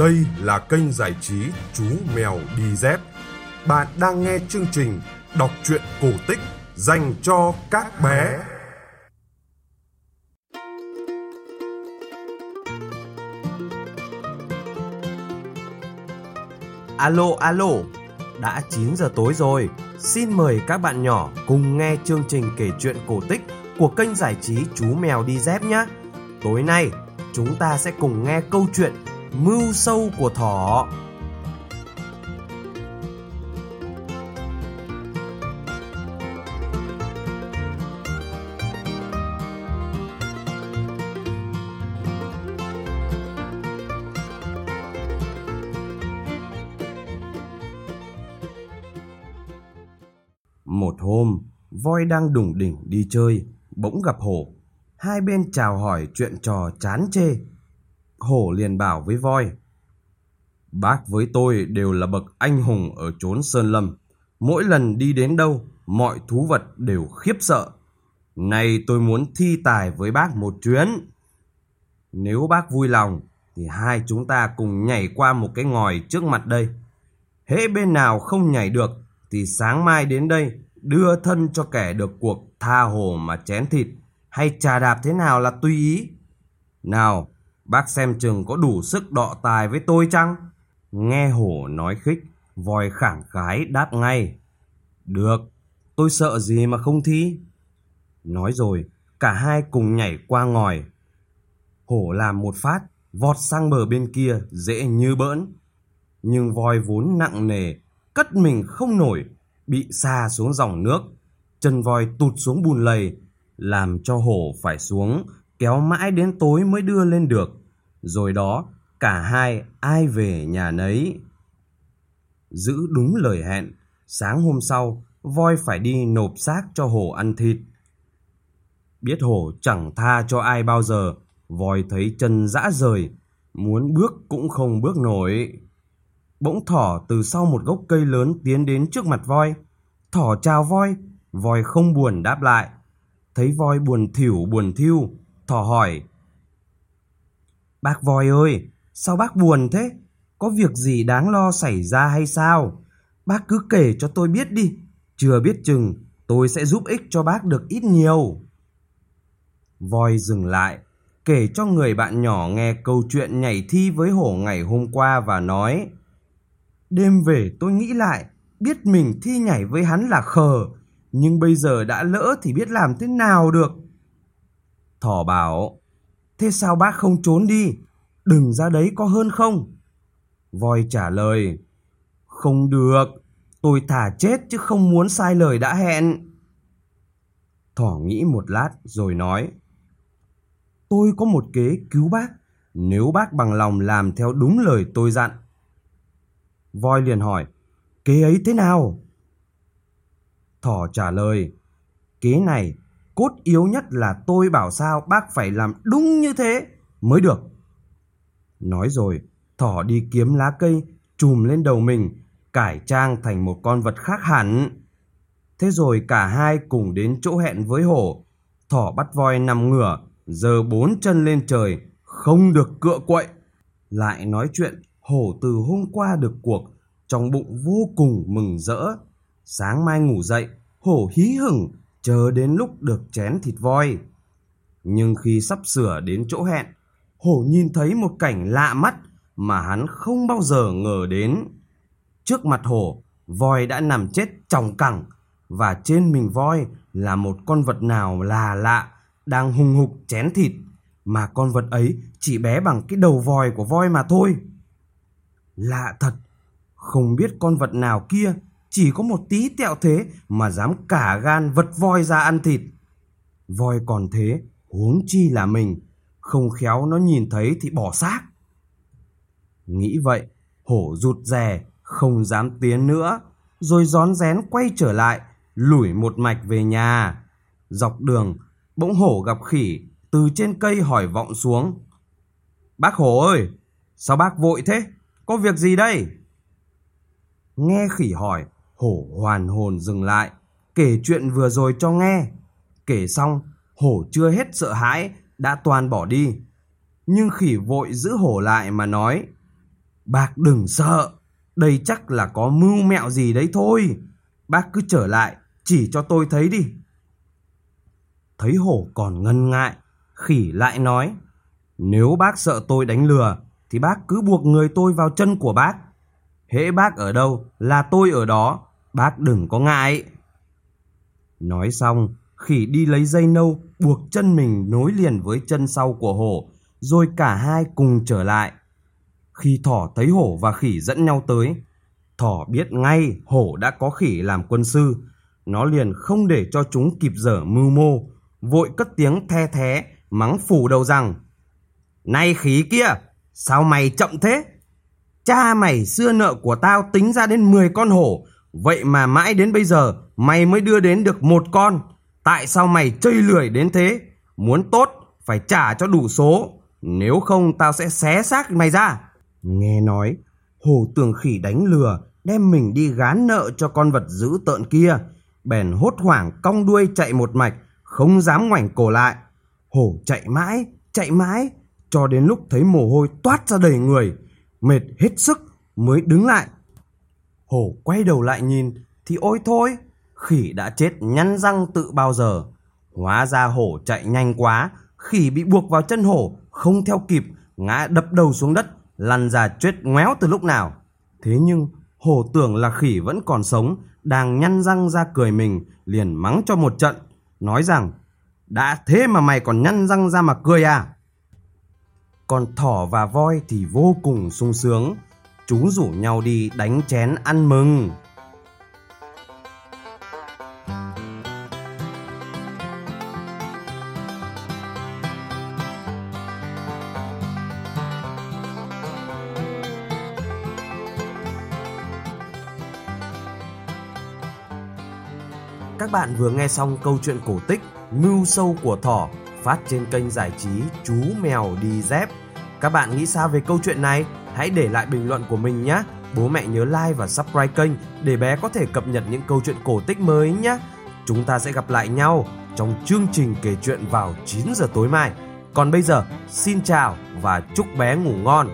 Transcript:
Đây là kênh giải trí Chú Mèo Đi Dép. Bạn đang nghe chương trình đọc truyện cổ tích dành cho các bé. Alo alo, đã 9 giờ tối rồi. Xin mời các bạn nhỏ cùng nghe chương trình kể chuyện cổ tích của kênh giải trí Chú Mèo Đi Dép nhé. Tối nay, chúng ta sẽ cùng nghe câu chuyện Mưu sâu của thỏ. Một hôm, voi đang đủng đỉnh đi chơi, bỗng gặp hổ. Hai bên chào hỏi chuyện trò chán chê. Hổ liền bảo với voi. Bác với tôi đều là bậc anh hùng ở chốn Sơn Lâm. Mỗi lần đi đến đâu, mọi thú vật đều khiếp sợ. Nay tôi muốn thi tài với bác một chuyến. Nếu bác vui lòng, thì hai chúng ta cùng nhảy qua một cái ngòi trước mặt đây. Hễ bên nào không nhảy được, thì sáng mai đến đây đưa thân cho kẻ được cuộc tha hồ mà chén thịt hay trà đạp thế nào là tùy ý. Nào, bác xem chừng có đủ sức đọ tài với tôi chăng? Nghe hổ nói khích, voi khẳng khái đáp ngay. Được, tôi sợ gì mà không thi? Nói rồi, cả hai cùng nhảy qua ngòi. Hổ làm một phát, vọt sang bờ bên kia dễ như bỡn. Nhưng voi vốn nặng nề, cất mình không nổi, bị xa xuống dòng nước. Chân voi tụt xuống bùn lầy, làm cho hổ phải xuống, kéo mãi đến tối mới đưa lên được. Rồi đó, cả hai ai về nhà nấy. Giữ đúng lời hẹn, sáng hôm sau, voi phải đi nộp xác cho hổ ăn thịt. Biết hổ chẳng tha cho ai bao giờ, voi thấy chân dã rời, muốn bước cũng không bước nổi. Bỗng thỏ từ sau một gốc cây lớn tiến đến trước mặt voi. Thỏ chào voi, voi không buồn đáp lại. Thấy voi buồn thỉu buồn thiêu, thỏ hỏi. Bác voi ơi, sao bác buồn thế? Có việc gì đáng lo xảy ra hay sao? Bác cứ kể cho tôi biết đi, chưa biết chừng tôi sẽ giúp ích cho bác được ít nhiều. Voi dừng lại, kể cho người bạn nhỏ nghe câu chuyện nhảy thi với hổ ngày hôm qua và nói Đêm về tôi nghĩ lại, biết mình thi nhảy với hắn là khờ, nhưng bây giờ đã lỡ thì biết làm thế nào được. Thỏ bảo, thế sao bác không trốn đi, đừng ra đấy có hơn không? Voi trả lời, không được, tôi thả chết chứ không muốn sai lời đã hẹn. Thỏ nghĩ một lát rồi nói, tôi có một kế cứu bác, nếu bác bằng lòng làm theo đúng lời tôi dặn. Voi liền hỏi, kế ấy thế nào? Thỏ trả lời, kế này cốt yếu nhất là tôi bảo sao bác phải làm đúng như thế mới được. Nói rồi, thỏ đi kiếm lá cây chùm lên đầu mình, cải trang thành một con vật khác hẳn. Thế rồi cả hai cùng đến chỗ hẹn với hổ. Thỏ bắt voi nằm ngửa, giơ bốn chân lên trời, không được cựa quậy. Lại nói chuyện hổ từ hôm qua được cuộc, trong bụng vô cùng mừng rỡ. Sáng mai ngủ dậy, hổ hí hửng, chờ đến lúc được chén thịt voi. Nhưng khi sắp sửa đến chỗ hẹn, hổ nhìn thấy một cảnh lạ mắt mà hắn không bao giờ ngờ đến. Trước mặt hổ, voi đã nằm chết tròng cẳng và trên mình voi là một con vật nào là lạ đang hùng hục chén thịt mà con vật ấy chỉ bé bằng cái đầu vòi của voi mà thôi. Lạ thật, không biết con vật nào kia chỉ có một tí tẹo thế mà dám cả gan vật voi ra ăn thịt. Voi còn thế, huống chi là mình, không khéo nó nhìn thấy thì bỏ xác. Nghĩ vậy, hổ rụt rè, không dám tiến nữa, rồi rón rén quay trở lại, lủi một mạch về nhà. Dọc đường, bỗng hổ gặp khỉ, từ trên cây hỏi vọng xuống. Bác hổ ơi, sao bác vội thế? Có việc gì đây? Nghe khỉ hỏi, hổ hoàn hồn dừng lại, kể chuyện vừa rồi cho nghe. Kể xong, hổ chưa hết sợ hãi, đã toàn bỏ đi. Nhưng khỉ vội giữ hổ lại mà nói, Bác đừng sợ, đây chắc là có mưu mẹo gì đấy thôi. Bác cứ trở lại, chỉ cho tôi thấy đi. Thấy hổ còn ngần ngại, khỉ lại nói. Nếu bác sợ tôi đánh lừa, thì bác cứ buộc người tôi vào chân của bác. Hễ bác ở đâu là tôi ở đó, bác đừng có ngại. Nói xong, khỉ đi lấy dây nâu buộc chân mình nối liền với chân sau của hổ, rồi cả hai cùng trở lại. Khi thỏ thấy hổ và khỉ dẫn nhau tới, thỏ biết ngay hổ đã có khỉ làm quân sư. Nó liền không để cho chúng kịp dở mưu mô, vội cất tiếng the thé, mắng phủ đầu rằng Này khỉ kia, sao mày chậm thế? Cha mày xưa nợ của tao tính ra đến 10 con hổ, vậy mà mãi đến bây giờ mày mới đưa đến được một con. Tại sao mày chơi lười đến thế? Muốn tốt, phải trả cho đủ số, nếu không tao sẽ xé xác mày ra. Nghe nói, hồ tường khỉ đánh lừa, đem mình đi gán nợ cho con vật dữ tợn kia. Bèn hốt hoảng cong đuôi chạy một mạch, không dám ngoảnh cổ lại. Hổ chạy mãi, chạy mãi, cho đến lúc thấy mồ hôi toát ra đầy người, mệt hết sức mới đứng lại. Hổ quay đầu lại nhìn thì ôi thôi, khỉ đã chết nhăn răng tự bao giờ. Hóa ra hổ chạy nhanh quá, khỉ bị buộc vào chân hổ, không theo kịp, ngã đập đầu xuống đất, lăn ra chết ngoéo từ lúc nào. Thế nhưng hổ tưởng là khỉ vẫn còn sống, đang nhăn răng ra cười mình, liền mắng cho một trận, nói rằng đã thế mà mày còn nhăn răng ra mà cười à? Còn thỏ và voi thì vô cùng sung sướng, chúng rủ nhau đi đánh chén ăn mừng. Các bạn vừa nghe xong câu chuyện cổ tích Mưu sâu của thỏ phát trên kênh giải trí Chú Mèo Đi Dép. Các bạn nghĩ sao về câu chuyện này? Hãy để lại bình luận của mình nhé. Bố mẹ nhớ like và subscribe kênh để bé có thể cập nhật những câu chuyện cổ tích mới nhé. Chúng ta sẽ gặp lại nhau trong chương trình kể chuyện vào 9 giờ tối mai. Còn bây giờ, xin chào và chúc bé ngủ ngon.